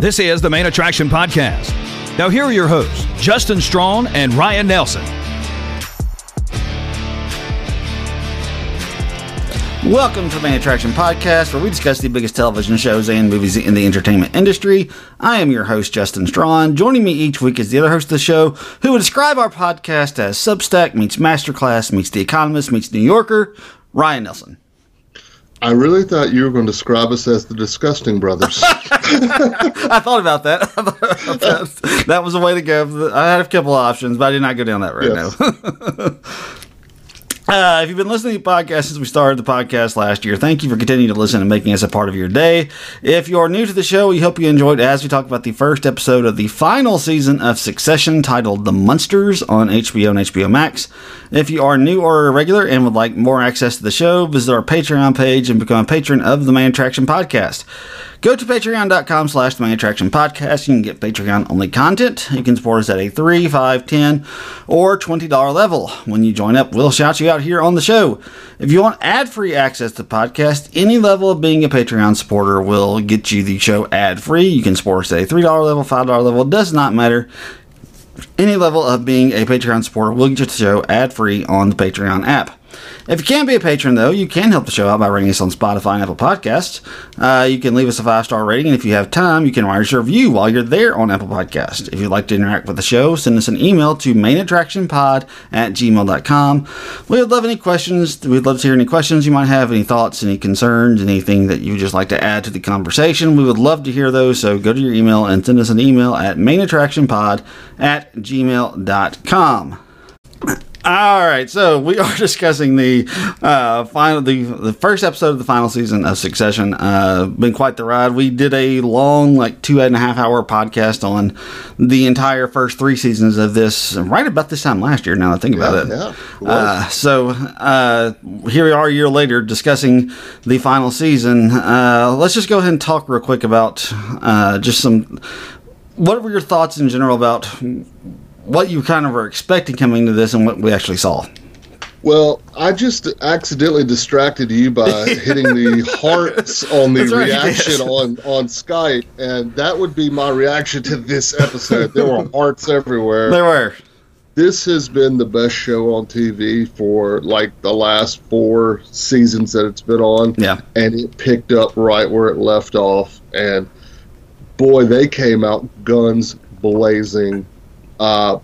This is the Main Attraction Podcast. Now, here are your hosts, Justin Strawn and Ryan Nelson. Welcome to the Main Attraction Podcast, where we discuss the biggest television shows and movies in the entertainment industry. I am your host, Justin Strawn. Joining me each week is the other host of the show, who would describe our podcast as Substack meets Masterclass meets The Economist meets New Yorker, Ryan Nelson. I really thought you were going to describe us as the Disgusting Brothers. I thought about that. that was a way to go. I had a couple of options, but I did not go down that road. Yes. No. Uh, if you've been listening to the podcast since we started the podcast last year, thank you for continuing to listen and making us a part of your day. If you're new to the show, we hope you enjoyed as we talk about the first episode of the final season of Succession titled The Munsters on HBO and HBO Max. If you are new or a regular and would like more access to the show, visit our Patreon page and become a patron of the Main Attraction Podcast. Go to patreon.com slash the main attraction podcast. You can get Patreon only content. You can support us at a 3 5 10 or $20 level. When you join up, we'll shout you out here on the show. If you want ad free access to the podcast, any level of being a Patreon supporter will get you the show ad free. You can support us at a $3 level, $5 level, does not matter any level of being a Patreon supporter will get you the show ad free on the Patreon app. If you can't be a patron, though, you can help the show out by rating us on Spotify and Apple Podcasts. Uh, you can leave us a five star rating, and if you have time, you can write us a review while you're there on Apple Podcasts. If you'd like to interact with the show, send us an email to mainattractionpod at gmail.com. We would love any questions. We'd love to hear any questions you might have, any thoughts, any concerns, anything that you would just like to add to the conversation. We would love to hear those, so go to your email and send us an email at mainattractionpod at gmail.com. All right, so we are discussing the uh, final, the the first episode of the final season of Succession. Uh, been quite the ride. We did a long, like two and a half hour podcast on the entire first three seasons of this, right about this time last year. Now I think about Yeah, it. yeah, it. Uh, so uh, here we are a year later discussing the final season. Uh, let's just go ahead and talk real quick about uh, just some. What were your thoughts in general about what you kind of were expecting coming to this and what we actually saw? well, I just accidentally distracted you by hitting the hearts on the right, reaction on, on Skype, and that would be my reaction to this episode. There were hearts everywhere. There were. this has been the best show on TV for like the last four seasons that it's been on. Yeah. And it picked up right where it left off. And boy, they came out guns blazing. Uh,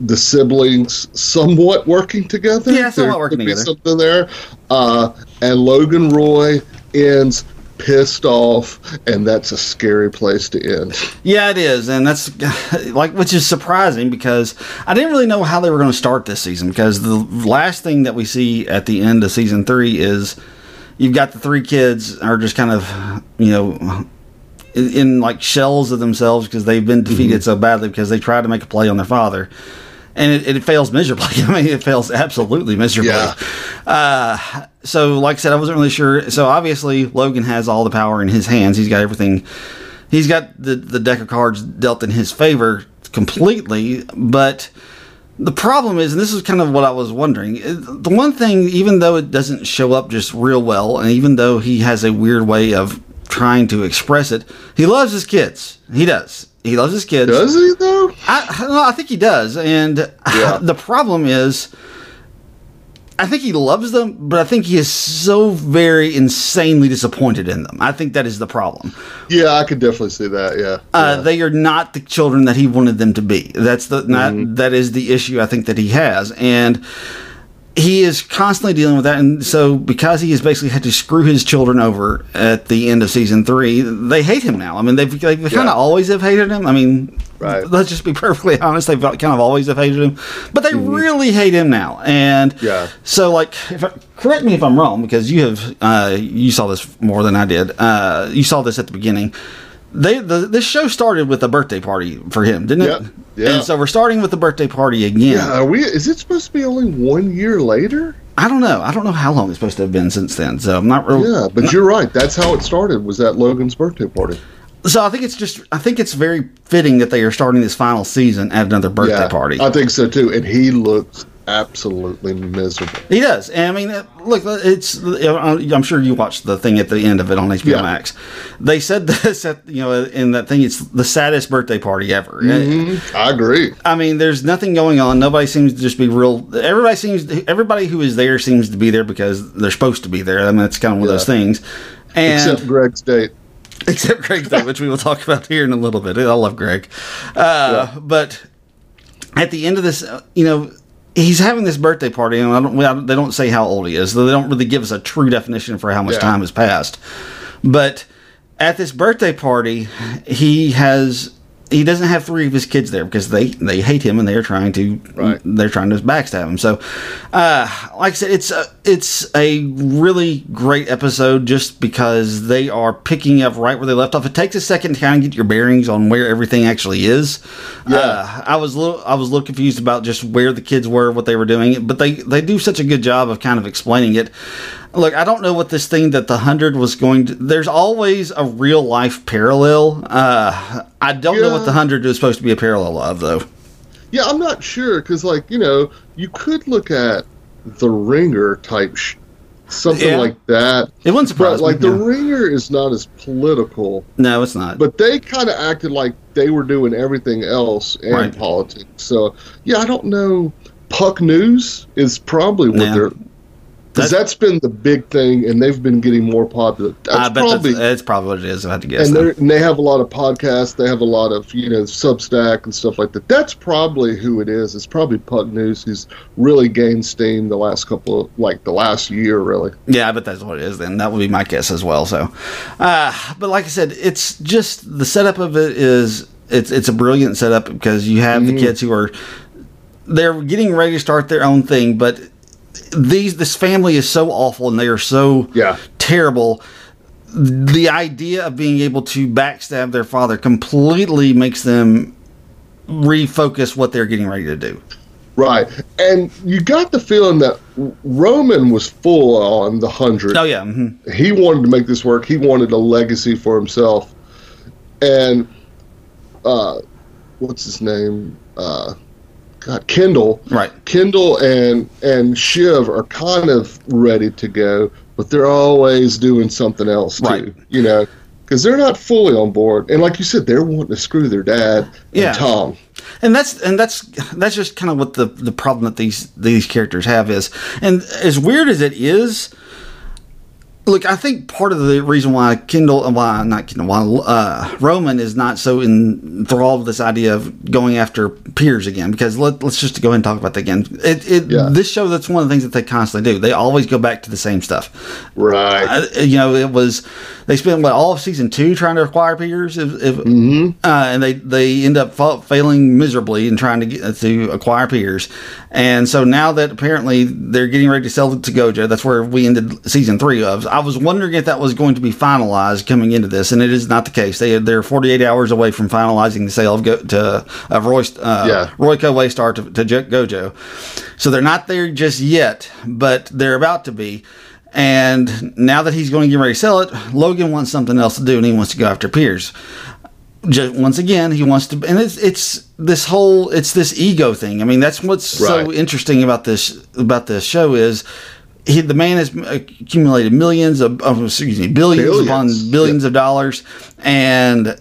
the siblings somewhat working together. Yeah, somewhat There working could be together. Something there. Uh, and Logan Roy ends pissed off, and that's a scary place to end. Yeah, it is, and that's like which is surprising because I didn't really know how they were going to start this season because the last thing that we see at the end of season three is you've got the three kids are just kind of you know in, in like shells of themselves because they've been defeated so badly because they tried to make a play on their father. And it, it fails miserably. I mean, it fails absolutely miserably. Yeah. Uh, so, like I said, I wasn't really sure. So, obviously, Logan has all the power in his hands. He's got everything. He's got the, the deck of cards dealt in his favor completely. But the problem is, and this is kind of what I was wondering the one thing, even though it doesn't show up just real well, and even though he has a weird way of trying to express it, he loves his kids. He does. He loves his kids. Does he, though? I, I I think he does, and Yeah. the problem is, I think he loves them, but I think he is so very insanely disappointed in them. I think that is the problem. Yeah, I could definitely see that. Yeah. Uh, yeah. They are not the children that he wanted them to be. That's the not, Mm-hmm. that is the issue I think that he has, and he is constantly dealing with that. And so, because he has basically had to screw his children over at the end of season three, they hate him now. I mean, they've they kind of always have hated him. I mean, Right. let's just be perfectly honest. They've kind of always have hated him, but they really hate him now. And Mm-hmm. Yeah. so, like, if I, correct me if I'm wrong, because you have uh, you saw this more than I did. Uh, you saw this at the beginning. They the, this show started with a birthday party for him, didn't it? Yep. Yeah. And so we're starting with the birthday party again. Yeah, are we? Is it supposed to be only one year later? I don't know. I don't know how long it's supposed to have been since then. So I'm not real. Yeah, but you're right. That's how it started. Was that Logan's birthday party? So I think it's just I think it's very fitting that they are starting this final season at another birthday yeah, party. I think so too. And he looks absolutely miserable. He does, and I mean, uh, look, it's. uh, I'm sure you watched the thing at the end of it on HBO Yeah. Max. They said this, at, you know, in that thing. It's the saddest birthday party ever. Mhm, I agree. I mean, there's nothing going on. Nobody seems to just be real. Everybody seems. Everybody who is there seems to be there because they're supposed to be there. I mean, it's kind of one of those things. And Except Greg's date. except Greg's date, which we will talk about here in a little bit. I love Greg, uh, but at the end of this, uh, you know, he's having this birthday party, and I don't, well, they don't say how old he is. They don't really give us a true definition for how much Yeah. time has passed. But at this birthday party, he has. He doesn't have three of his kids there because they, they hate him and they're trying to Right. they're trying to backstab him. So, uh, like I said, it's a, it's a really great episode just because they are picking up right where they left off. It takes a second to kind of get your bearings on where everything actually is. Yeah. Uh, I was a little, I was a little confused about just where the kids were, what they were doing, but they they do such a good job of kind of explaining it. Look, I don't know what this thing that the hundred was going to. There's always a real life parallel. Uh, I don't know what the hundred is supposed to be a parallel of, though. Yeah, I'm not sure because, like, you know, you could look at the Ringer type, sh- something Yeah. like that. It wouldn't surprise But like me. the yeah. Ringer is not as political, no, it's not. but they kind of acted like they were doing everything else in Right. politics. So yeah, I don't know. Puck News is probably what Yeah. they're. Because That's- been the big thing, and they've been getting more popular. That's I bet probably that's, that's probably what it is. I had to guess. and, and they have a lot of podcasts. They have a lot of you know Substack and stuff like that. That's probably who it is. It's probably Puck News who's really gained steam the last couple of like the last year really. Yeah, I bet that's what it is. Then that would be my guess as well. So, uh, but like I said, it's just the setup of it is it's it's a brilliant setup because you have the kids who are they're getting ready to start their own thing, but these this family is so awful and they are so Yeah. terrible. The idea of being able to backstab their father completely makes them refocus what they're getting ready to do. Right, and you got the feeling that Roman was full on the hundred. Oh yeah, hmm He wanted to make this work. He wanted a legacy for himself, and uh, what's his name? Uh, God, Kendall. right. Kendall and and Shiv are kind of ready to go, but they're always doing something else too. Right. You know, because they're not fully on board. And like you said, they're wanting to screw their dad Yeah. and Tom. and that's and that's that's just kind of what the the problem that these these characters have is and as weird as it is look i think part of the reason why Kendall why not Kendall why uh, roman is not so enthralled with this idea of going after Pierce again because let, let's just go ahead and talk about that again it, it Yeah. this show that's one of the things that they constantly do they always go back to the same stuff Right. uh, you know, it was they spent what all of season two trying to acquire Pierce, if, if, uh, and they they end up fa- failing miserably in trying to get to acquire Pierce, and so now that apparently they're getting ready to sell it to Gojo, that's where we ended season three of. I was wondering if that was going to be finalized coming into this, and it is not the case. They they're 48 hours away from finalizing the sale of Go, to of Roy uh, Yeah. Royco Waystar to, to Jo- Gojo, so they're not there just yet, but they're about to be. And now that he's going to get ready to sell it, Logan wants something else to do, and he wants to go after Pierce. Just, once again, he wants to, and it's it's this whole it's this ego thing. I mean, that's what's so interesting about this about this show is. He, the man has accumulated millions of, of excuse me, billions, Billions. upon billions of dollars, and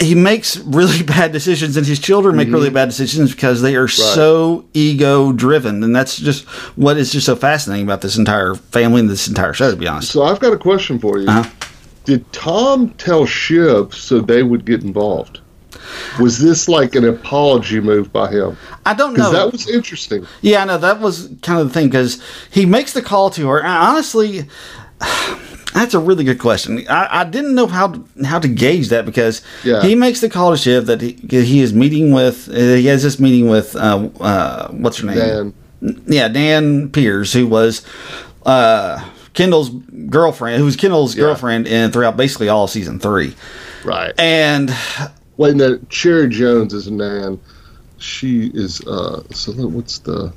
he makes really bad decisions, and his children make really bad decisions because they are so ego driven, and that's just what is just so fascinating about this entire family and this entire show. To be honest, So I've got a question for you. Uh-huh. Did Tom tell Shiv so they would get involved? Was this like an apology move by him? I don't know. that was interesting. Yeah, no, that was kind of the thing because he makes the call to her. And honestly, that's a really good question. I, I didn't know how to, how to gauge that because Yeah. he makes the call to Shiv that he, he is meeting with. Uh, he has this meeting with uh, uh, what's her name? Dan. Yeah, Dan Pierce, who was uh, Kendall's girlfriend, who was Kendall's Yeah. girlfriend in throughout basically all of season three. Right. And Wait, no, Cherry Jones is Nan. She is uh so what's the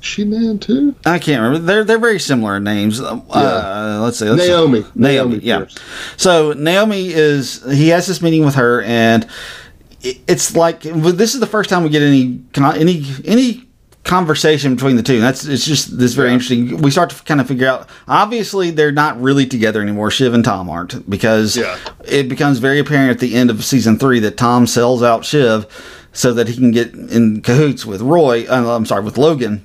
she Nan too? I can't remember. They're they're very similar in names. Uh, let's see. Let's see. Naomi. Naomi. Naomi yeah. Pierce. So Naomi is he has this meeting with her, and it's like this is the first time we get any any any conversation between the two. That's it's just this very Yeah. interesting. We start to kind of figure out. Obviously, they're not really together anymore. Shiv and Tom aren't because Yeah. it becomes very apparent at the end of season three that Tom sells out Shiv so that he can get in cahoots with Roy. Uh, I'm sorry, with Logan.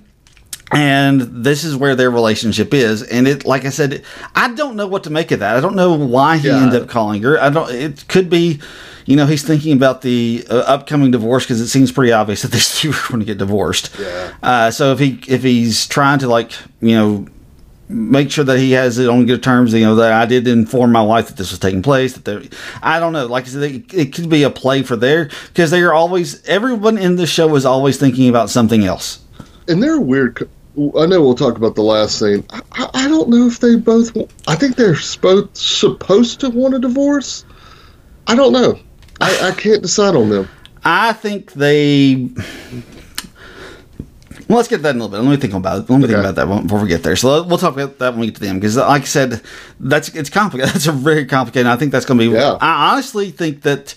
And this is where their relationship is. And it, like I said, I don't know what to make of that. I don't know why he Yeah. ended up calling her. I don't. It could be, you know, he's thinking about the uh, upcoming divorce because it seems pretty obvious that these two are going to get divorced. Yeah. Uh, so if he if he's trying to like you know make sure that he has it on good terms, you know that I did inform my wife that this was taking place. That there, I don't know. Like I said, it, it could be a play for there because they are always everyone in the show is always thinking about something else. and they're weird. co- I know we'll talk about the last scene. I, I don't know if they both. I think they're both supposed to want a divorce. I don't know. I, I can't decide on them. I think they. Well, let's get that in a little bit. Let me think about it. Let me think about that before we get there. So we'll talk about that when we get to them because, like I said, that's it's complicated. That's a very complicated. I think that's going to be. Yeah. I honestly think that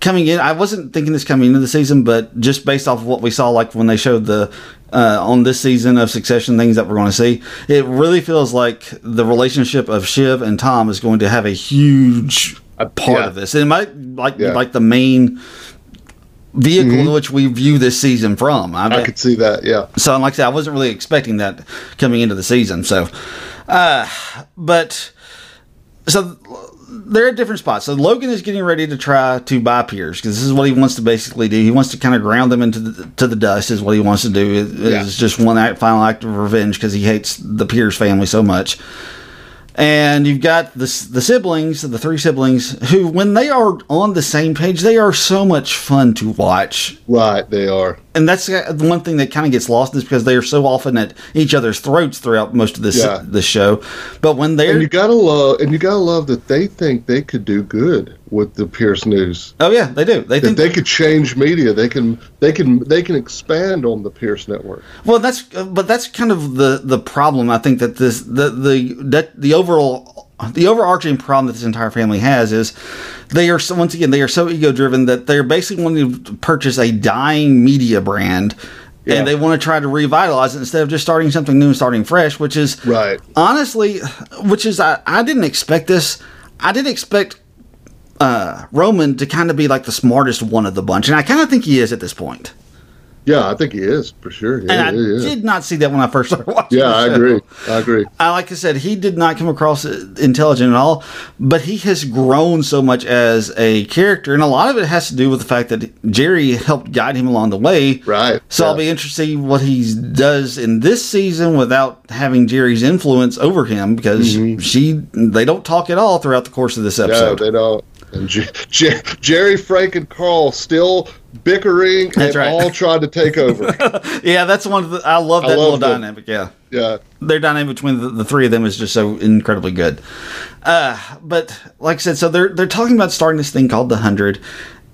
coming in, I wasn't thinking this coming into the season, but just based off of what we saw, like when they showed the uh, on this season of Succession things that we're going to see, it really feels like the relationship of Shiv and Tom is going to have a huge part yeah. of this. And it might like Yeah. like the main vehicle in which we view this season from. I, I could see that. Yeah. so, like I said, I wasn't really expecting that coming into the season. So, uh, but so they're at different spots. So Logan is getting ready to try to buy Pierce because this is what he wants to basically do. He wants to kind of ground them into the, to the dust. Is what he wants to do. It- Yeah. It's just one act, final act of revenge because he hates the Pierce family so much. And you've got the the siblings, the three siblings, who, when they are on the same page, they are so much fun to watch Right. They are. and that's uh, the one thing that kind of gets lost is because they are so often at each other's throats throughout most of this Yeah. this show. But when they're And you gotta love. And you gotta love that they think they could do good with the Pierce News. oh yeah, they do. They think they could change media. They can. They can. They can expand on the Pierce network. well that's uh, but that's kind of the the problem. I think that this the the that the overall the overarching problem that this entire family has is they are so once again they are so ego driven that they're basically wanting to purchase a dying media brand. Yeah. And they want to try to revitalize it instead of just starting something new and starting fresh, which is Right. honestly, which is I, I didn't expect this. I didn't expect uh, Roman to kind of be like the smartest one of the bunch, and I kind of think he is at this point. Yeah, I think he is for sure. Yeah, And I yeah, yeah. did not see that when I first started watching. Yeah, I agree. I agree. I, like I said, he did not come across intelligent at all, but he has grown so much as a character, and a lot of it has to do with the fact that Gerri helped guide him along the way. Right. So I'll be interested to see what he does in this season without having Gerri's influence over him because she they don't talk at all throughout the course of this Mm-hmm. No, episode. they don't. And J- J- Gerri, Frank, and Karl still bickering That's and right. all trying to take over. yeah, that's one of the I love I that little them. dynamic. Yeah. yeah. their dynamic between the, the three of them is just so incredibly good. Uh, but like I said, so they're they're talking about starting this thing called the Hundred,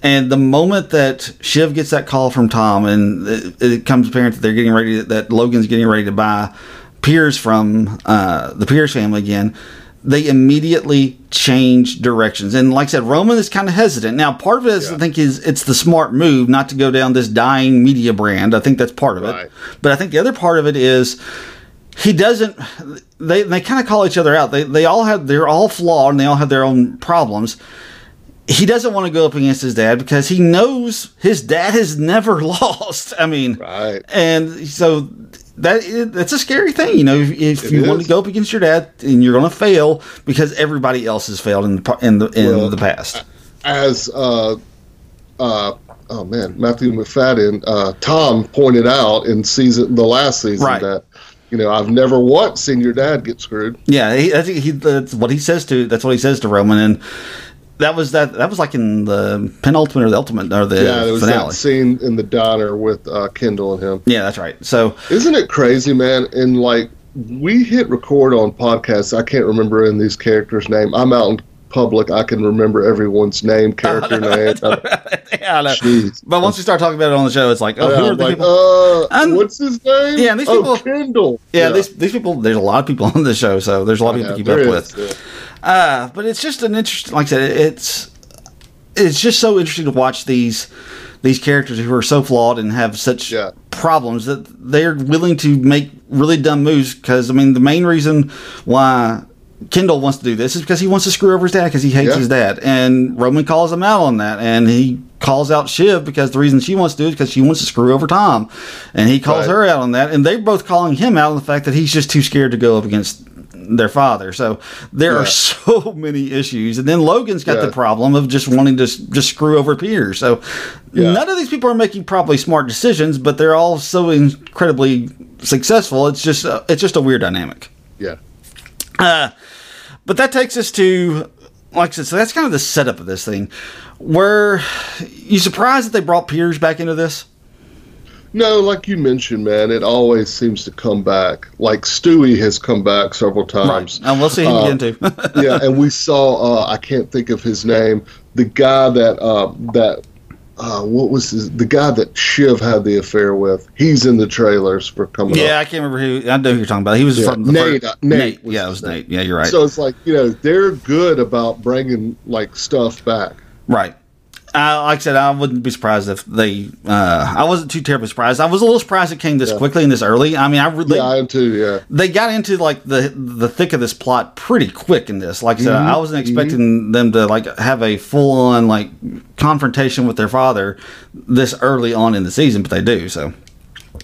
and the moment that Shiv gets that call from Tom, and it, it comes apparent that they're getting ready that Logan's getting ready to buy Pierce from uh, the Pierce family again. They immediately change directions, and like I said, Roman is kind of hesitant. Now, part of it is I think is it's the smart move not to go down this dying media brand. I think that's part of Right. it, but I think the other part of it is he doesn't they they kind of call each other out they they all have they're all flawed and they all have their own problems he doesn't want to go up against his dad because he knows his dad has never lost i mean Right. and so that that's a scary thing you know if, if you want to go up against your dad and you're going to fail because everybody else has failed in the in the in Well, the past As uh, uh, oh man, Matthew Macfadyen, uh, Tom pointed out in season the last season Right. that you know I've never once seen your dad get screwed. yeah he, I think he that's what he says to that's what he says to roman and that was that that was like in the penultimate or the ultimate or the Yeah, there was finale that scene in the diner with uh, Kendall and him. Yeah, that's right. So Isn't it crazy, man? And like we hit record on podcasts. I can't remember in these characters' name. I'm out in public. I can remember everyone's name, character name. Yeah. But once we start talking about it on the show, it's like, oh, yeah, who are I'm the like, people? uh, I'm- what's his name? Yeah, these oh, people- Kendall. yeah, these these people. There's a lot of people on the show, so there's a lot of people Yeah, to keep up is, with. yeah. Uh, but it's just an interesting. Like I said, it's it's just so interesting to watch these these characters who are so flawed and have such Yeah. problems that they're willing to make really dumb moves because I mean the main reason why Kendall wants to do this is because he wants to screw over his dad because he hates Yeah. his dad and Roman calls him out on that and he calls out Shiv because the reason she wants to do it is because she wants to screw over Tom and he calls Right. her out on that and they're both calling him out on the fact that he's just too scared to go up against their father so there are so many issues and then Logan's got Yeah. the problem of just wanting to just screw over Peter so Yeah. none of these people are making probably smart decisions but they're all so incredibly successful it's just uh, it's just a weird dynamic Yeah. But that takes us to, like I said, so that's kind of the setup of this thing. Were you surprised that they brought Pierce back into this? No, like you mentioned, man, it always seems to come back. Like Stewy has come back several times. And we'll see him Uh, get into. yeah, and we saw uh, I can't think of his name. The guy that uh, that uh, what was his, the guy that Shiv had the affair with? He's in the trailers for coming yeah, up. I can't remember who. I know who you're talking about. He was Yeah, from the Nate, first- uh, Nate was Yeah, it was name. Nate. Yeah, you're right. So it's like you know they're good about bringing like stuff back. right. Uh, like I said, I wouldn't be surprised if they. Uh, I wasn't too terribly surprised. I was a little surprised it came this Yeah. quickly and this early. I mean, I really. Yeah, I am too. Yeah, they got into like the the thick of this plot pretty quick in this. Like I said, Mm-hmm. I wasn't expecting them to like have a full on like confrontation with their father this early on in the season, but they do. So,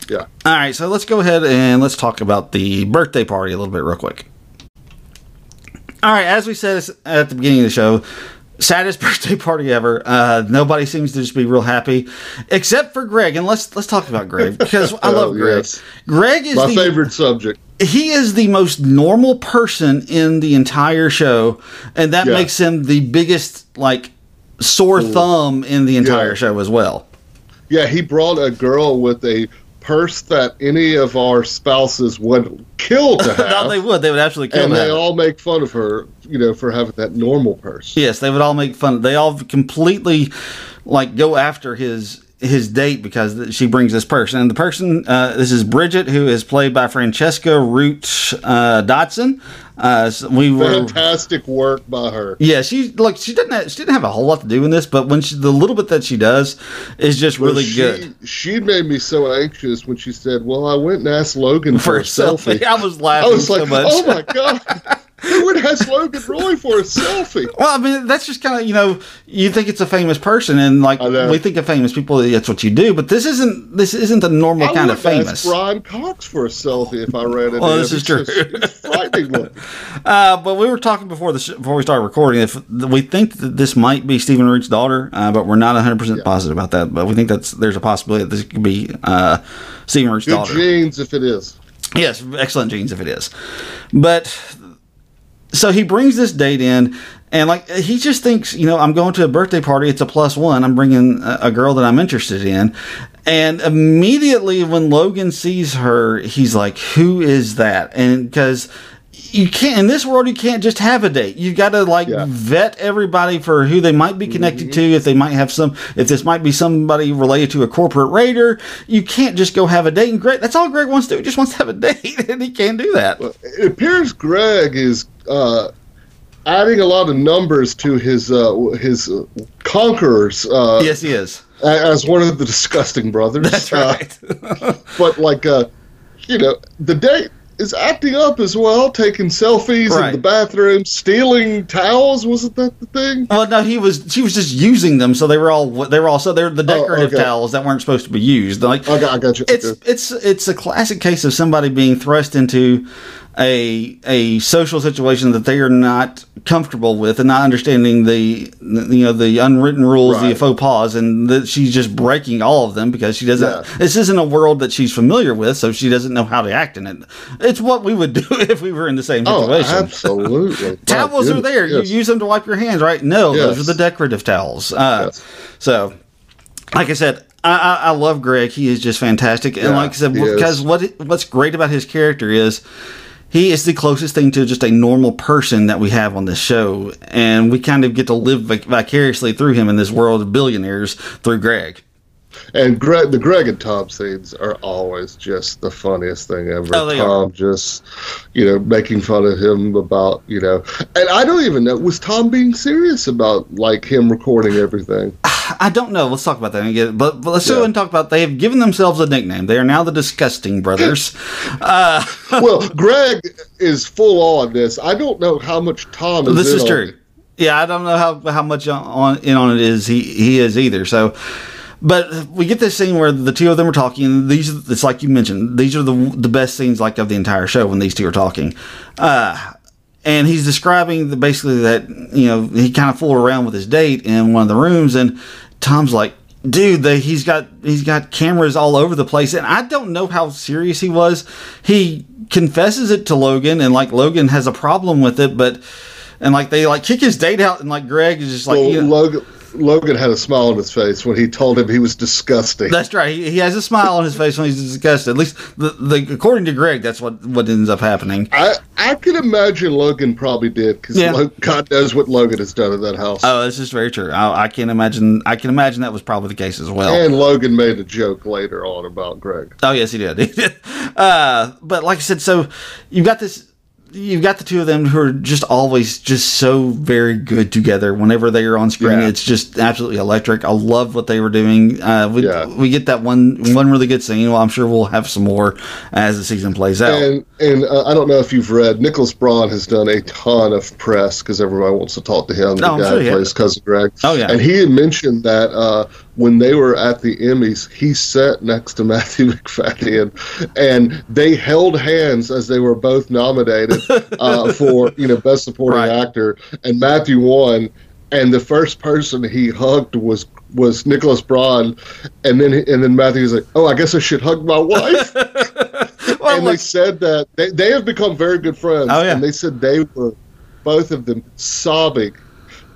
yeah. all right, so let's go ahead and let's talk about the birthday party a little bit real quick. All right, as we said at the beginning of the show, saddest birthday party ever. Uh, nobody seems to just be real happy, except for Greg. And let's let's talk about Greg because I Oh, love Greg. yes. Greg is My the, favorite subject. he is the most normal person in the entire show, and that Yeah. makes him the biggest like sore thumb in the entire Yeah. show as well. Yeah, he brought a girl with a purse that any of our spouses would kill to have. no, they would. They would absolutely kill and they all make fun of her, you know, for having that normal purse. yes, they would all make fun. They all completely like go after his his date because she brings this person. And the person, uh, this is Bridget, who is played by Francesca Root uh, Dodson. Uh, so we were Fantastic work by her. Yeah, she look. She didn't. Have, she didn't have a whole lot to do in this, but when she, the little bit that she does is just really she, good She made me so anxious when she said, "Well, I went and asked Logan for, for a selfie." I was laughing. I was so like, much. "Oh my god, who would ask Logan Roy for a selfie?" Well, I mean, that's just kind of you know, you think it's a famous person, and like we think of famous people, that's what you do. But this isn't. This isn't the normal I kind of would ask famous. Brian Cox for a selfie if I ran into Well, him. this is true. just- frightening. Uh, but we were talking before the sh- before we started recording. If we think that this might be Stephen Root's daughter, uh, but we're not 100 percent positive about that. But we think that's there's a possibility that this could be uh, Stephen Root's Good daughter. genes if it is. Yes, excellent genes if it is. But so he brings this date in, and like he just thinks, you know, I'm going to a birthday party. It's a plus one. I'm bringing a, a girl that I'm interested in. And immediately when Logan sees her, he's like, "Who is that?" And because you can't in this world, you can't just have a date. You've got to like Yeah. vet everybody for who they might be connected mm-hmm. to. If they might have some, if this might be somebody related to a corporate raider, you can't just go have a date. And Greg, that's all Greg wants to do. He just wants to have a date, and he can't do that. It appears Greg is uh, adding a lot of numbers to his uh, his uh, conquerors uh, yes, he is. as one of the disgusting brothers. That's Uh, right. but like, uh, you know, the date is acting up as well, taking selfies Right. in the bathroom, stealing towels. Wasn't that the thing? well, no, he was. She was just using them, so they were all. They were all. So they're the Oh, decorative okay. towels that weren't supposed to be used. Like I got, I got you. it's Okay. it's it's a classic case of somebody being thrust into a a social situation that they are not comfortable with and not understanding the you know the unwritten rules the faux pas and that she's just breaking all of them because she doesn't Yeah. this isn't a world that she's familiar with so she doesn't know how to act in it it's what we would do if we were in the same oh, situation absolutely. Towels are there yes. you use them to wipe your hands right no those are the decorative towels uh, Yes. so like I said, I, I, I love Greg. He is just fantastic, and Yeah, like I said, because what what's great about his character is he is the closest thing to just a normal person that we have on this show, and we kind of get to live vic- vicariously through him in this world of billionaires through Greg. And Greg, the Greg and Tom scenes are always just the funniest thing ever. Oh, Tom just, you know, making fun of him about, you know, and I don't even know was Tom being serious about like him recording everything. I don't know. Let's talk about that again. But, but let's yeah. go and talk about. They have given themselves a nickname. They are now the Disgusting Brothers. uh, well, Greg is full on this. I don't know how much Tom is. This is true. Yeah, I don't know how how much on in on it is he he is either. So. But we get this scene where the two of them are talking. These, it's like you mentioned, these are the the best scenes like of the entire show when these two are talking. Uh, and he's describing the, basically that you know he kind of fooled around with his date in one of the rooms, and Tom's like, dude, the, he's got he's got cameras all over the place, and I don't know how serious he was. He confesses it to Logan, and like Logan has a problem with it, but and like they like kick his date out, and like Greg is just like well, you know, Logan. Logan had a smile on his face when he told him he was disgusting. That's right. He, he has a smile on his face when he's disgusted. At least, the, the according to Greg, that's what what ends up happening. I I can imagine Logan probably did because yeah. God knows what Logan has done in that house. Oh, this is very true. I, I can imagine. I can imagine that was probably the case as well. And Logan made a joke later on about Greg. Oh yes, he did. He did. Uh, but like I said, so you've got this you've got the two of them who are just always just so very good together. Whenever they are on screen, yeah. it's just absolutely electric. I love what they were doing. Uh, we yeah. we get that one one really good scene. Well, I'm sure we'll have some more as the season plays out. And and uh, I don't know if you've read Nicholas Braun has done a ton of press because everybody wants to talk to him. The oh, guy sure plays cousin Greg. Oh yeah, and he had mentioned that. Uh, when they were at the Emmys, he sat next to Matthew Macfadyen, and they held hands as they were both nominated uh, for you know best supporting right. actor, and Matthew won. And the first person he hugged was was Nicholas Braun, and then and then Matthew was like, "Oh, I guess I should hug my wife." well, and like, they said that they, they have become very good friends. Oh yeah, and they said they were both of them sobbing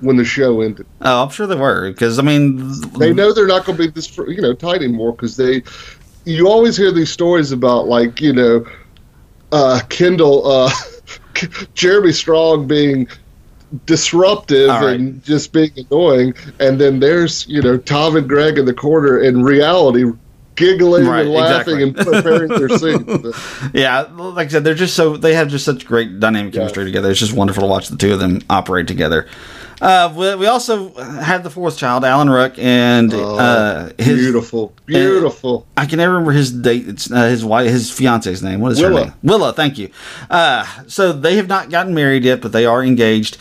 when the show ended. Oh, I'm sure they were because I mean they know they're not going to be this you know tight anymore because they. You always hear these stories about like you know, uh, Kendall, uh, Jeremy Strong being disruptive right. and just being annoying, and then there's you know Tom and Greg in the corner in reality giggling right, and laughing exactly. and preparing their scenes. yeah, like I said, they're just so they have just such great dynamic chemistry yeah. together. It's just wonderful to watch the two of them operate together. Uh, we, we, also had the fourth child, Alan Ruck, and oh, uh, his beautiful, beautiful. I can never remember his date. It's uh, his wife, his fiance's name. What is Willa. her name? Willa. Thank you. Uh, so they have not gotten married yet, but they are engaged,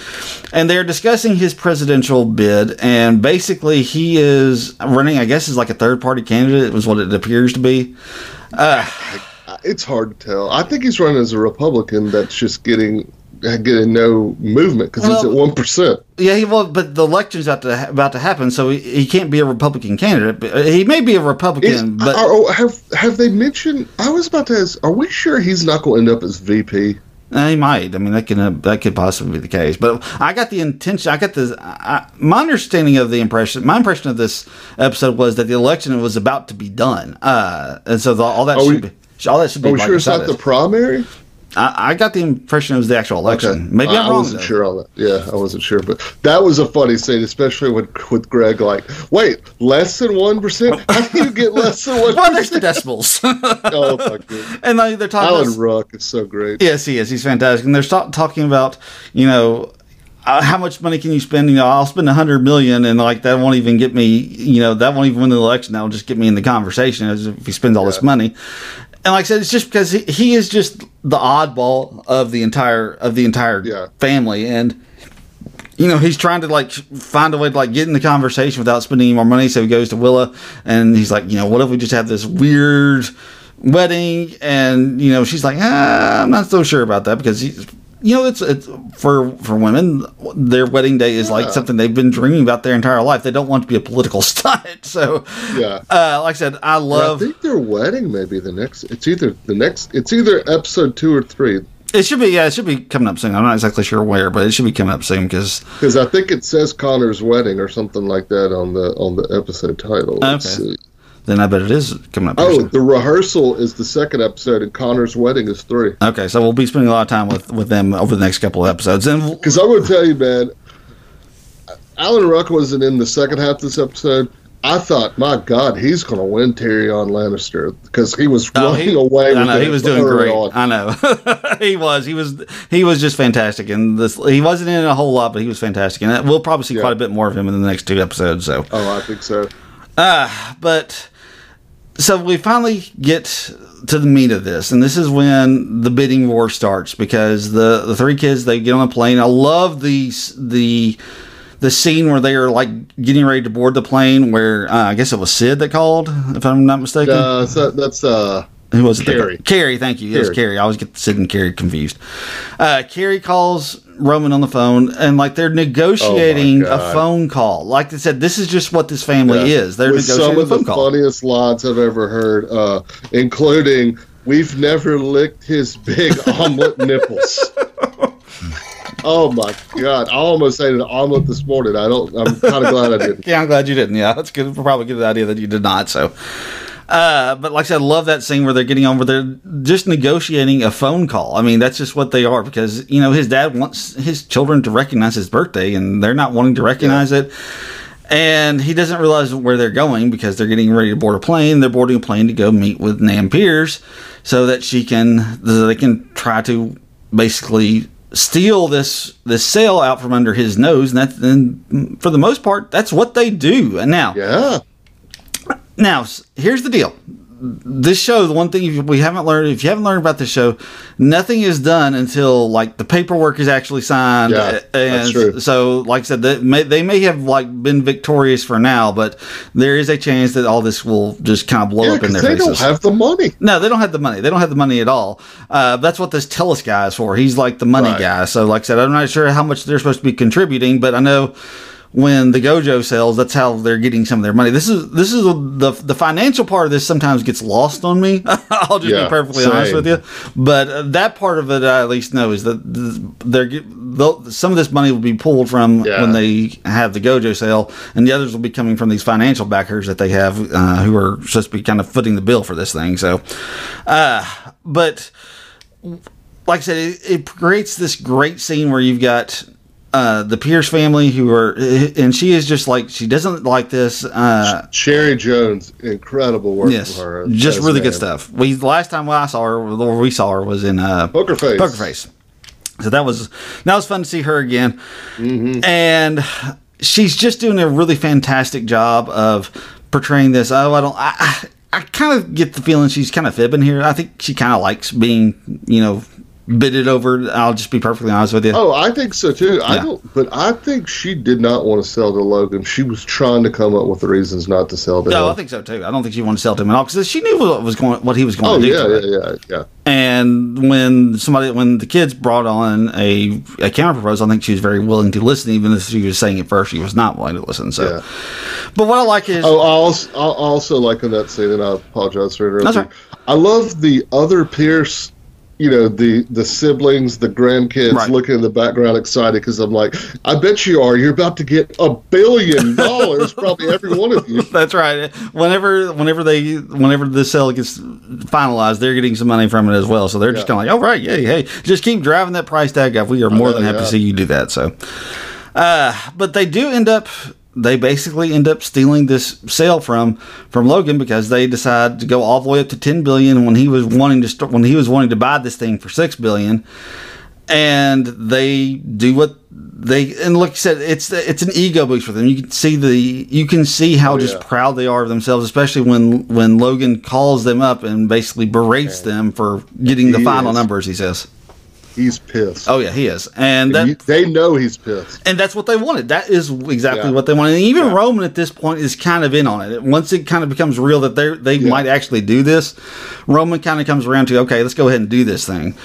and they're discussing his presidential bid. And basically, he is running. I guess is like a third party candidate. It was what it appears to be. Uh, it's hard to tell. I think he's running as a Republican that's just getting getting no movement because well, he's at one percent. Yeah, well, but the election's about to about to happen, so he, he can't be a Republican candidate. Uh, he may be a Republican, Is, but are, have have they mentioned? I was about to ask. Are we sure he's not going to end up as VP? Uh, he might. I mean, that can uh, that could possibly be the case. But I got the intention. I got the I, my understanding of the impression. My impression of this episode was that the election was about to be done, uh, and so the, all that should we, be all that should be. Are we sure it's not the primary? I, I, got the impression it was the actual election. Okay. Maybe I'm I, wrong. I wasn't though. sure on that. Yeah, I wasn't sure, but that was a funny scene, especially with with Greg. Like, wait, less than one percent? How do you get less than one? well, there's the decimals. oh my god! And like, they're talking. Alan about, Ruck is so great. Yes, he is. He's fantastic, and they're start, talking about you know uh, how much money can you spend? You know, I'll spend a hundred million, and like that won't even get me. You know, that won't even win the election. That'll just get me in the conversation as if he spends all yeah. this money and like I said, it's just because he, he is just the oddball of the entire of the entire yeah. family, and you know he's trying to like find a way to like get in the conversation without spending any more money. So he goes to Willa, and he's like, you know, what if we just have this weird wedding? And you know, she's like, ah, I'm not so sure about that because he's you know, it's it's for for women, their wedding day is yeah. like something they've been dreaming about their entire life. They don't want to be a political stunt. So, yeah, uh, like I said, I love. I think their wedding may be the next. It's either the next. It's either episode two or three. It should be, yeah, it should be coming up soon. I'm not exactly sure where, but it should be coming up soon because because I think it says Connor's wedding or something like that on the on the episode title. Let's okay. See then I bet it is coming up. Oh, the rehearsal is the second episode, and Connor's wedding is three. Okay, so we'll be spending a lot of time with, with them over the next couple of episodes. And because I'm going to tell you, man, Alan Ruck wasn't in the second half of this episode. I thought, my God, he's going to win Tyrion Lannister because he was Oh, running he- away. I know he was doing great. on. I know he was. He was. He was just fantastic, and this he wasn't in a whole lot, but he was fantastic, and we'll probably see Yeah. quite a bit more of him in the next two episodes. So, Oh, I think so. Ah, but so we finally get to the meat of this, and this is when the bidding war starts because the the three kids they get on a plane. I love the the the scene where they are like getting ready to board the plane, where uh, I guess it was Sid that called, if I'm not mistaken. Uh, so that's uh, Who was it? that Kerry. Kerry, thank you. It was Kerry. Kerry. I always get Sid and Kerry confused. Uh, Kerry calls Roman on the phone, and like they're negotiating Oh, a phone call. Like I said, this is just what this family yeah. is. They're negotiating a phone call. with some negotiating a of the call. funniest lines I've ever heard, uh, including "We've never licked his big omelet nipples." Oh my god! I almost ate an omelet this morning. I don't. I'm kind of glad I didn't. Yeah, I'm glad you didn't. Yeah, that's good. Probably a good idea that you did not. So, uh, but like I said, I love that scene where they're getting on, where they're just negotiating a phone call. I mean, that's just what they are because you know his dad wants his children to recognize his birthday, and they're not wanting to recognize it. And he doesn't realize where they're going because they're getting ready to board a plane. They're boarding a plane to go meet with Nan Pierce so that she can, so they can try to basically steal this this sale out from under his nose. And that, and for the most part, that's what they do. And now, Yeah. Now here's the deal. This show, the one thing we haven't learned, if you haven't learned about this show, nothing is done until like the paperwork is actually signed. Yeah, and that's true. so, like I said, that may, they may have like been victorious for now, but there is a chance that all this will just kind of blow Yeah, up in their they faces. They don't have the money. No, they don't have the money. They don't have the money at all. Uh, that's what this Telus guy is for. He's like the money Right. guy. So, like I said, I'm not sure how much they're supposed to be contributing, but I know when the Gojo sells, that's how they're getting some of their money. This is this is the the financial part of this sometimes gets lost on me. I'll just Yeah, be perfectly honest with you. But uh, that part of it, I at least know is that they're some of this money will be pulled from Yeah. when they have the Gojo sale, and the others will be coming from these financial backers that they have uh, who are supposed to be kind of footing the bill for this thing. So, uh, but like I said, it, it creates this great scene where you've got uh, the Pierce family who are, and she is just like she doesn't like this. Uh, Cherry Jones, incredible work yes, just really good stuff. We last time I saw her, or we saw her, was in uh, Poker Face. Poker Face. So that was that was fun to see her again, Mm-hmm. and she's just doing a really fantastic job of portraying this. Oh, I don't. I, I, I kind of get the feeling she's kind of fibbing here. I think she kind of likes being, you know, bidded over. I'll just be perfectly honest with you. Oh, I think so too. I don't, but I think she did not want to sell to Logan. She was trying to come up with the reasons not to sell to No, I think so too. I don't think she wanted to sell to him at all because she knew what was going, what he was going Oh to do. yeah, to her. yeah, yeah, yeah. And when somebody, when the kids brought on a, a counter proposal, I think she was very willing to listen, even if she was saying at first she was not willing to listen. So, Yeah. but what I like is, Oh, I also, I also like in that scene, and I apologize for interrupting. That's right. I love the other Pierce, you know, the the siblings, the grandkids Right. looking in the background excited because I'm like, I bet you are. You're about to get a billion dollars, probably every one of you. that's right. Whenever, whenever they, whenever the sale gets finalized, they're getting some money from it as well. So they're just kind of like, all right, yeah, hey, just keep driving that price tag up. We are more know, than happy to see you do that. So, uh, but they do end up they basically end up stealing this sale from from Logan because they decide to go all the way up to 10 billion when he was wanting to start when he was wanting to buy this thing for 6 billion. And they do what they and like I said it's it's an ego boost for them. You can see the you can see how Oh, just proud they are of themselves especially when when Logan calls them up and basically berates them for getting the He final is. numbers he says He's pissed. oh yeah he is and that You- they know he's pissed. and that's what they wanted. That is exactly Yeah. what they wanted. And even Yeah. Roman at this point is kind of in on it. Once it kind of becomes real that they they Yeah. might actually do this, Roman kind of comes around to okay, let's go ahead and do this thing.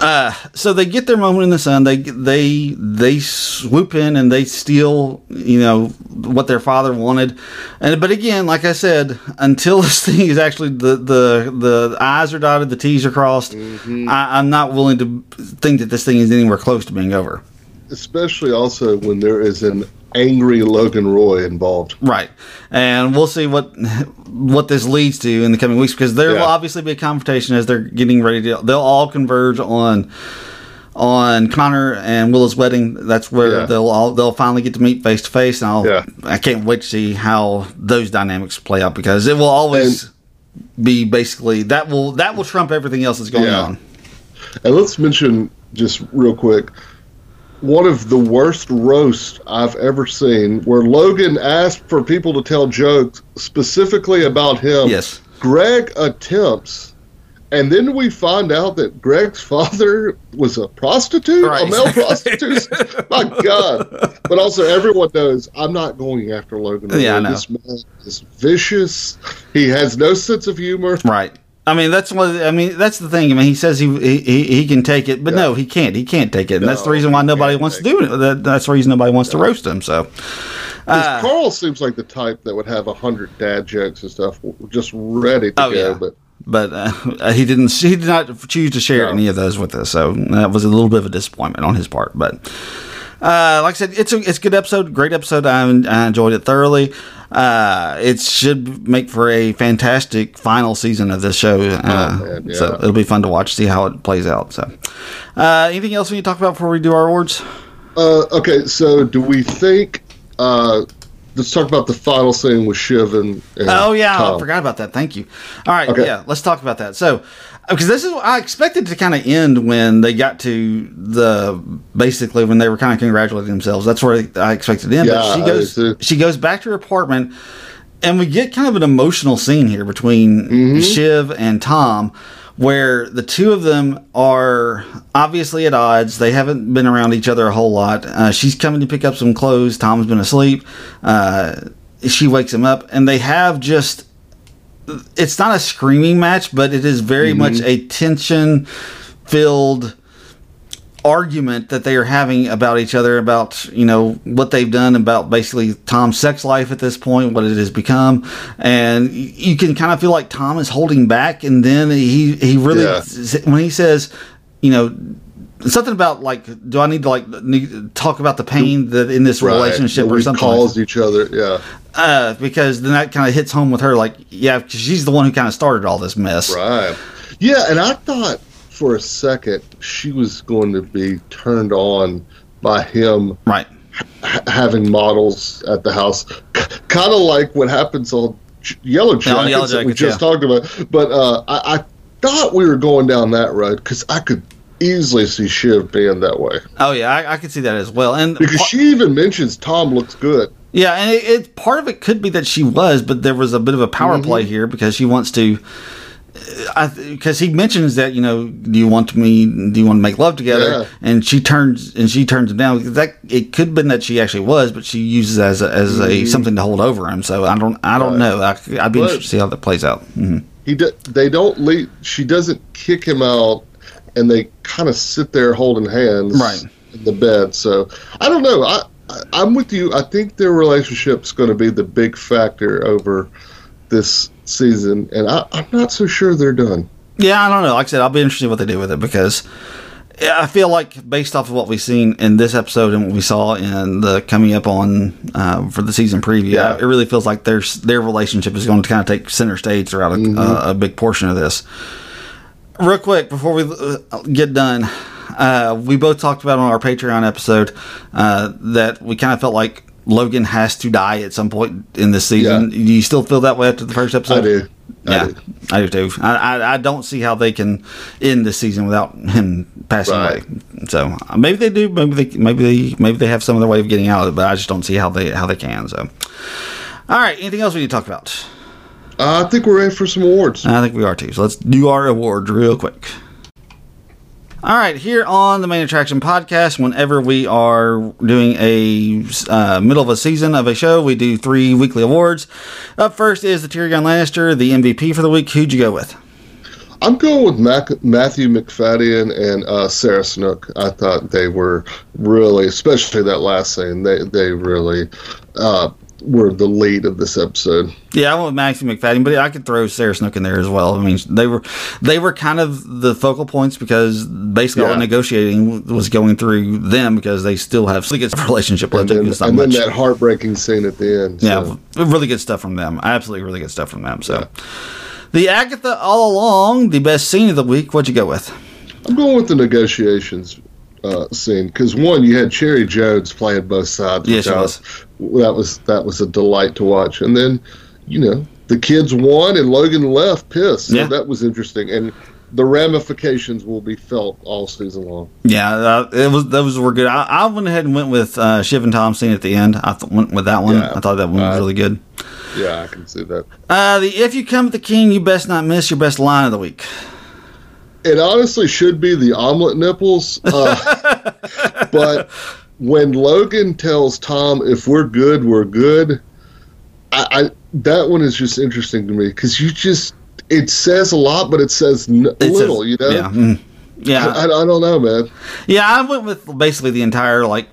Uh, so they get their moment in the sun. They they they swoop in and they steal you know what their father wanted. And but again, like I said, until this thing is actually the the the I's are dotted, the T's are crossed. I, I'm not willing to think that this thing is anywhere close to being over. Especially also when there is an angry Logan Roy involved. Right, and we'll see what what this leads to in the coming weeks because there will obviously be a confrontation as they're getting ready to. They'll all converge on on Connor and Willa's wedding. That's where Yeah. they'll all they'll finally get to meet face to face, and I'll Yeah. I can't wait to see how those dynamics play out because it will always be basically that will that will trump everything else that's going Yeah. on. And let's mention just real quick one of the worst roasts I've ever seen, where Logan asked for people to tell jokes specifically about him. Yes. Greg attempts, and then we find out that Greg's father was a prostitute, Right. a male prostitute. My God! But also, everyone knows I'm not going after Logan. Yeah, I know. This man is vicious. He has no sense of humor. Right. I mean that's what I mean that's the thing. I mean he says he he, he can take it, but Yeah. no, he can't. He can't take it, and that's the reason why nobody wants to do it. That, that's the reason nobody wants to roast him. So 'Cause Karl seems like the type that would have a hundred dad jokes and stuff just ready to Oh, go. yeah. But but uh, he didn't he did not choose to share No. any of those with us so that was a little bit of a disappointment on his part but uh, like I said, it's a it's a good episode, great episode. I, I enjoyed it thoroughly. Uh, it should make for a fantastic final season of this show. Uh, Oh, man, yeah. So it'll be fun to watch, see how it plays out. So, uh, anything else we need to talk about before we do our awards? uh, okay, so do we think? Uh, let's talk about the final scene with Shiv and. and Oh yeah, I forgot about that. Thank you. All right, Okay. yeah, let's talk about that. So, because this is I expected to kind of end when they got to the basically when they were kind of congratulating themselves. That's where I expected to end. Yeah, but she goes she goes back to her apartment, and we get kind of an emotional scene here between Mm-hmm. Shiv and Tom. Where the two of them are obviously at odds. They haven't been around each other a whole lot. Uh, she's coming to pick up some clothes. Tom's been asleep. Uh, she wakes him up, and they have just it's not a screaming match, but it is very much mm-hmm. a tension filled argument that they are having about each other about you know what they've done about basically Tom's sex life at this point what it has become and you can kind of feel like Tom is holding back and then he he really Yeah. when he says you know something about like do I need to like need, talk about the pain that in this Right, relationship or something like caused each other. Yeah, uh, because then that kind of hits home with her, like, yeah, because she's the one who kind of started all this mess. right. Yeah, and I thought for a second she was going to be turned on by him Right. ha- having models at the house, kind of like what happens on Yellow Jackets, Yellow that we just yeah. talked about. But uh, I, I thought we were going down that road because I could easily see Shiv being that way Oh yeah, I, I could see that as well. And because she even mentions Tom looks good. yeah, and it, it part of it could be that she was, but there was a bit of a power Mm-hmm. play here because she wants to. Because he mentions that you know, do you want me? Do you want to make love together? Yeah. And she turns and she turns him down. That it could have been that she actually was, but she uses it as a, as a something to hold over him. So I don't I don't Mm-hmm. Right. know. I, I'd be But- interested to see how that plays out. hmm He do, they don't leave. She doesn't kick him out, and they kind of sit there holding hands Right. in the bed. So I don't know. I, I I'm with you. I think their relationship's going to be the big factor over this season, and I, I'm not so sure they're done. Yeah, I don't know. Like I said, I'll be interested in what they do with it because I feel like based off of what we've seen in this episode and what we saw in the coming up on uh, for the season preview, Yeah. it really feels like their their relationship is going to kind of take center stage throughout a, Mm-hmm. a, a big portion of this. Real quick before we uh, get done, uh, we both talked about on our Patreon episode uh, that we kind of felt like Logan has to die at some point in this season. Yeah. Do you still feel that way after the first episode? I do. I Yeah, do. I do too. I, I, I don't see how they can end the season without him passing Right. away. So uh, maybe they do. Maybe they maybe they maybe they have some other way of getting out of it. But I just don't see how they how they can. So, all right. Anything else we need to talk about? I think we're ready for some awards. I think we are too. So let's do our awards real quick. All right, here on the Main Attraction podcast, whenever we are doing a uh, middle of a season of a show, we do three weekly awards. Up first is the Tyrion Lannister, the MVP for the week. Who'd you go with? I'm going with Mac- Matthew Macfadyen and uh, Sarah Snook. I thought they were really, especially that last scene, they they really uh, were the lead of this episode. Yeah, I went with Maxie Macfadyen, but I could throw Sarah Snook in there as well. I mean, they were they were kind of the focal points because basically all the negotiating was going through them because they still have really good relationship And left. then, It's not and then that heartbreaking scene at the end. Yeah, really good stuff from them. Absolutely really good stuff from them. So, the Agatha all along, the best scene of the week. What'd you go with? I'm going with the negotiations. uh, scene because one, you had Cherry Jones playing both sides. Yeah, which I was. That was that was a delight to watch. And then, you know, the kids won and Logan left pissed. So Yeah. that was interesting. And the ramifications will be felt all season long. Yeah, uh, it was those were good. I, I went ahead and went with uh, Shiv and Tom scene at the end. I th- went with that one. Yeah. I thought that one was Uh, really good. Yeah, I can see that. Uh, the if you come to the king, you best not miss your best line of the week. It honestly should be the omelet nipples. Uh, but when Logan tells Tom, if we're good, we're good, I, I that one is just interesting to me because you just, it says a lot, but it says n- It says- little, you know? Yeah, mm. yeah, I, I don't know, man. yeah. I went with basically the entire like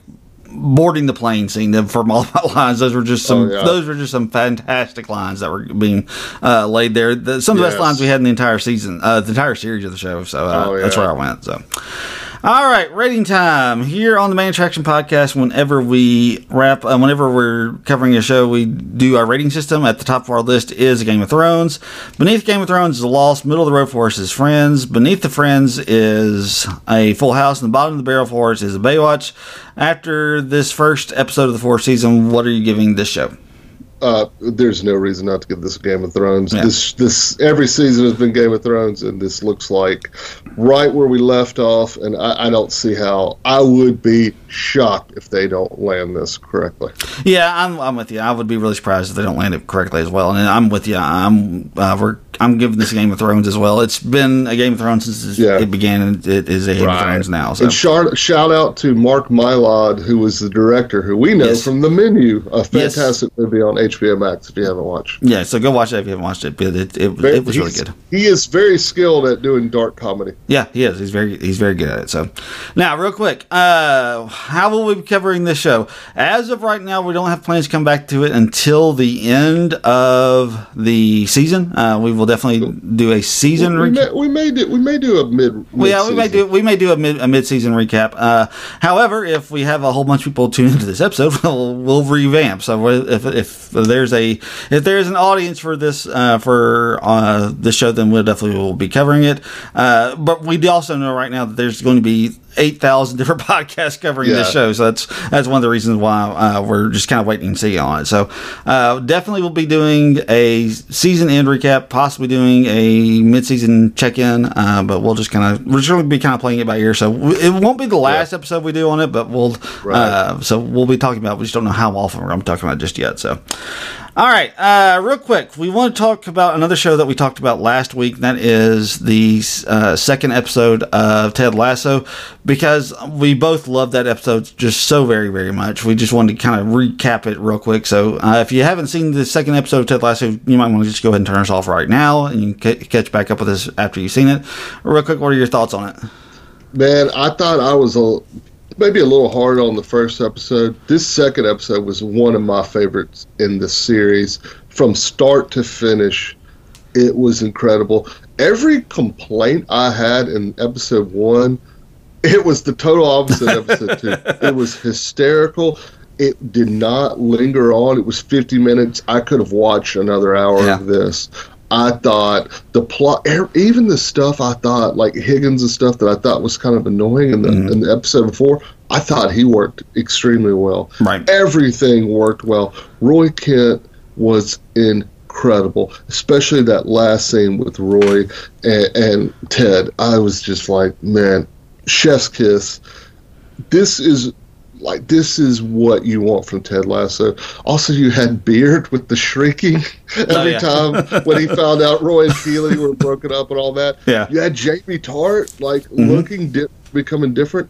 boarding the plane scene from all my lines. Those were just some. Oh, yeah. Those were just some fantastic lines that were being uh, laid there. The, some of the best lines we had in the entire season, uh, the entire series of the show. So uh, Oh, that's where I went. So. All right, rating time here on the Main Attraction Podcast. Whenever we wrap, uh, whenever we're covering a show, we do our rating system. At the top of our list is Game of Thrones. Beneath Game of Thrones is Lost. Middle of the road for us is Friends. Beneath the Friends is a Full House, and the bottom of the barrel for us is a Baywatch. After this first episode of the fourth season, what are you giving this show? Uh, there's no reason not to give this Game of Thrones. Yeah. This this every season has been Game of Thrones, and this looks like right where we left off. And I, I don't see how. I would be shocked if they don't land this correctly. Yeah, I'm, I'm with you. I would be really surprised if they don't land it correctly as well. And I'm with you. I'm uh, we're I'm giving this Game of Thrones as well. It's been a Game of Thrones since Yeah. it began, and it is a Game of Thrones now. So And shout, shout out to Mark Mylod, who was the director, who we know Yes. from The Menu, a Yes. fantastic movie on HBO Max. If you haven't watched, yeah, so go watch that if you haven't watched it. But it it, it was really good. He is very skilled at doing dark comedy. Yeah, he is. He's very he's very good at it. So now, real quick, uh, how will we be covering this show? As of right now, we don't have plans to come back to it until the end of the season. Uh, we will definitely do a season. We recap. may, we may do we may do a mid. Well, yeah, we may do we may do a mid a mid season recap. Uh, however, if we have a whole bunch of people tune into this episode, we'll, we'll revamp. So if, if there's a if there's an audience for this uh, for uh, this show, then we'll definitely will be covering it. Uh, but we also know right now that there's going to be eight thousand different podcasts covering this show. So that's that's one of the reasons why uh, we're just kind of waiting to see on it. So uh, definitely we'll be doing a season end recap, possibly doing a mid season check in. Uh, but we'll just kind of we're just going to be kind of playing it by ear. So it won't be the last episode we do on it, but we'll uh, so we'll be talking about. it. We just don't know how often we're going to be talking about it just yet. So. All right, uh, real quick, we want to talk about another show that we talked about last week. That is the uh, second episode of Ted Lasso, because we both love that episode just so very, very much. We just wanted to kind of recap it real quick. So, uh, if you haven't seen the second episode of Ted Lasso, you might want to just go ahead and turn us off right now, and you can ca- catch back up with us after you've seen it. Real quick, what are your thoughts on it? Man, I thought I was a maybe a little hard on the first episode. This second episode was one of my favorites in the series from start to finish. It was incredible. Every complaint I had in episode one, it was the total opposite of episode two. It was hysterical. It did not linger on. It was 50 minutes. I could have watched another hour Yeah. of this. I thought the plot, even the stuff I thought, like Higgins and stuff that I thought was kind of annoying in the, mm-hmm. in the episode before, I thought he worked extremely well. Right. Everything worked well. Roy Kent was incredible, especially that last scene with Roy and, and Ted. I was just like, man, chef's kiss. This is like this is what you want from Ted Lasso. Also, you had Beard with the shrieking every yeah. time when he found out Roy and Keely were broken up and all that. Yeah. you had Jamie Tartt like looking di- becoming different.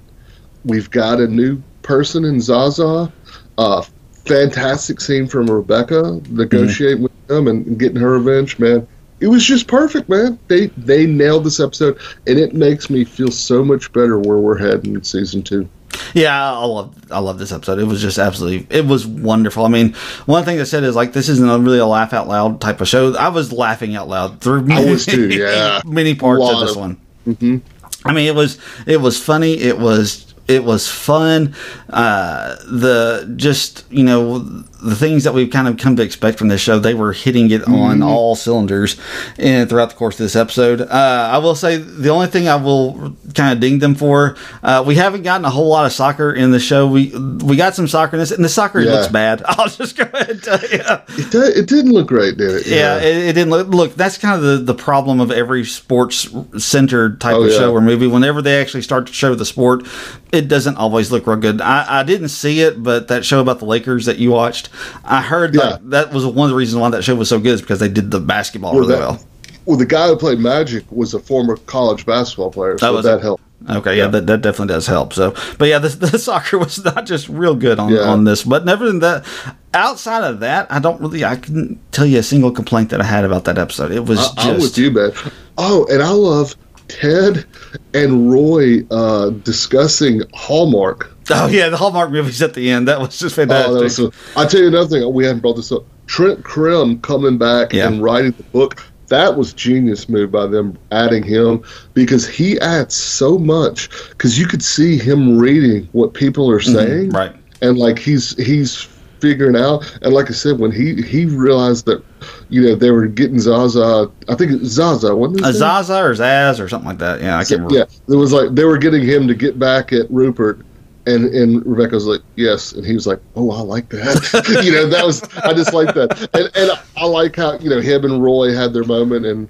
We've got a new person in Zaza. Uh, fantastic scene from Rebecca negotiating with him and getting her revenge. Man, it was just perfect, man. They they nailed this episode, and it makes me feel so much better where we're heading in season two. Yeah, I love I love this episode. It was just absolutely it was wonderful. I mean, one thing I said is like this isn't a really a laugh out loud type of show. I was laughing out loud through I was too, yeah. many parts of this of- one. Mhm. I mean, it was it was funny. It was it was fun. Uh, the just you know the things that we've kind of come to expect from this show, they were hitting it on all cylinders and throughout the course of this episode. Uh, I will say the only thing I will kind of ding them for, uh, we haven't gotten a whole lot of soccer in the show. We we got some soccer in this, and the soccer Yeah. looks bad. I'll just go ahead and tell you. It, did, it didn't look great, did it? Yeah, it, it didn't look. Look, that's kind of the, the problem of every sports centered type Oh, of yeah. show or movie. Whenever they actually start to show the sport, it doesn't always look real good. I, I didn't see it, but that show about the Lakers that you watched, I heard Yeah. like, that was one of the reasons why that show was so good is because they did the basketball Well, really that- well. Well, the guy who played Magic was a former college basketball player, so was that it? helped. Okay, yeah, that, that definitely does help. So, but yeah, the, the soccer was not just real good on, Yeah. on this, but never than that. Outside of that, I don't really, I couldn't tell you a single complaint that I had about that episode. It was I, just I'm with you, man. Oh, and I love Ted and Roy uh, discussing Hallmark. Oh yeah, the Hallmark movies at the end. That was just fantastic. Oh, that was so, I tell you another thing. We hadn't brought this up. Trent Crimm coming back Yeah. and writing the book. That was genius move by them adding him because he adds so much. Because you could see him reading what people are saying, Mm-hmm. right. and like he's he's figuring out. And like I said, when he he realized that you know they were getting Zaza, I think it was Zaza, wasn't it? Uh, A Zaza or Zaz or something like that. Yeah, I can't remember. Yeah, it was like they were getting him to get back at Rupert, and and Rebecca was like, "Yes," and he was like, "Oh, I like that." you know, that was I just like that, and and I like how you know him and Roy had their moment, and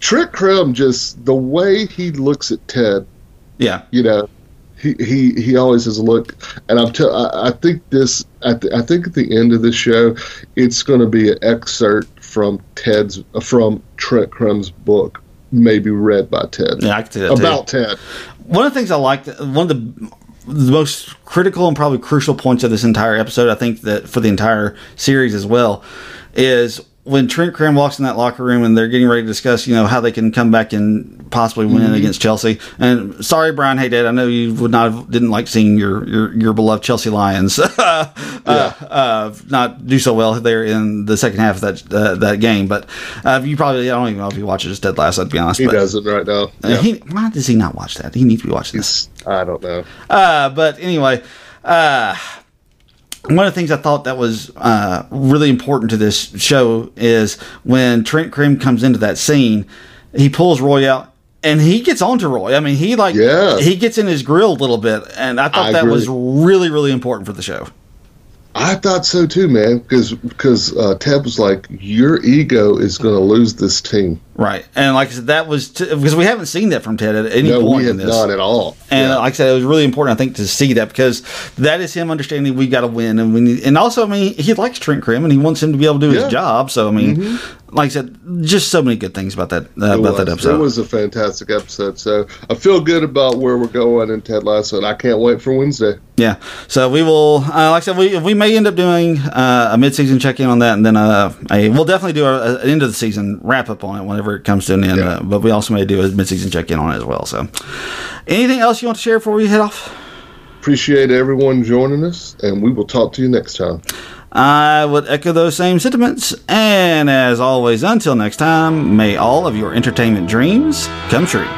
Trick Crimm just the way he looks at Ted, Yeah. you know. He, he, he always has a look, and I'm tell I, I think this at the, I think at the end of the show, it's going to be an excerpt from Ted's uh, from Trent Crimm's book, maybe read by Ted Yeah, I can see that too. about Ted. one of the things I liked, one of the, the most critical and probably crucial points of this entire episode, I think that for the entire series as well, is when Trent Crimm walks in that locker room and they're getting ready to discuss, you know, how they can come back and possibly win Mm-hmm. against Chelsea. And sorry, Brian hey Dad, I know you would not have, didn't like seeing your your, your beloved Chelsea Lions uh, uh, not do so well there in the second half of that uh, that game. But uh, you probably I don't even know if you watch it just dead last. I'd be honest. He but, doesn't right now. uh, Yeah. he, why does he not watch that? He needs to be watching this. I don't know. Uh, but anyway, uh, one of the things I thought that was uh, really important to this show is when Trent Crimm comes into that scene, he pulls Roy out. And he gets onto Roy. I mean, he like Yeah. he gets in his grill a little bit, and I thought I that agree. was really, really important for the show. I thought so too, man. Because because uh, Ted was like, "Your ego is going to lose this team." Right, and like I said, that was t- because we haven't seen that from Ted at any No, point we in this. not at all. And Yeah. like I said, it was really important, I think, to see that because that is him understanding we got to win, and we need, and also, I mean, he likes Trent Crimm and he wants him to be able to do Yeah. his job. So, I mean, like I said, just so many good things about that uh, about that was. episode. It was a fantastic episode. So I feel good about where we're going in Ted Lasso, and I can't wait for Wednesday. yeah. So we will, uh, like I said, we we may end up doing uh, a mid season check in on that, and then uh, a, we'll definitely do a, an end of the season wrap up on it whenever it comes to an end. Yeah. Uh, but we also may do a mid season check in on it as well. So, anything else you want to share before we head off? Appreciate everyone joining us, and we will talk to you next time. I would echo those same sentiments. And as always, until next time, may all of your entertainment dreams come true.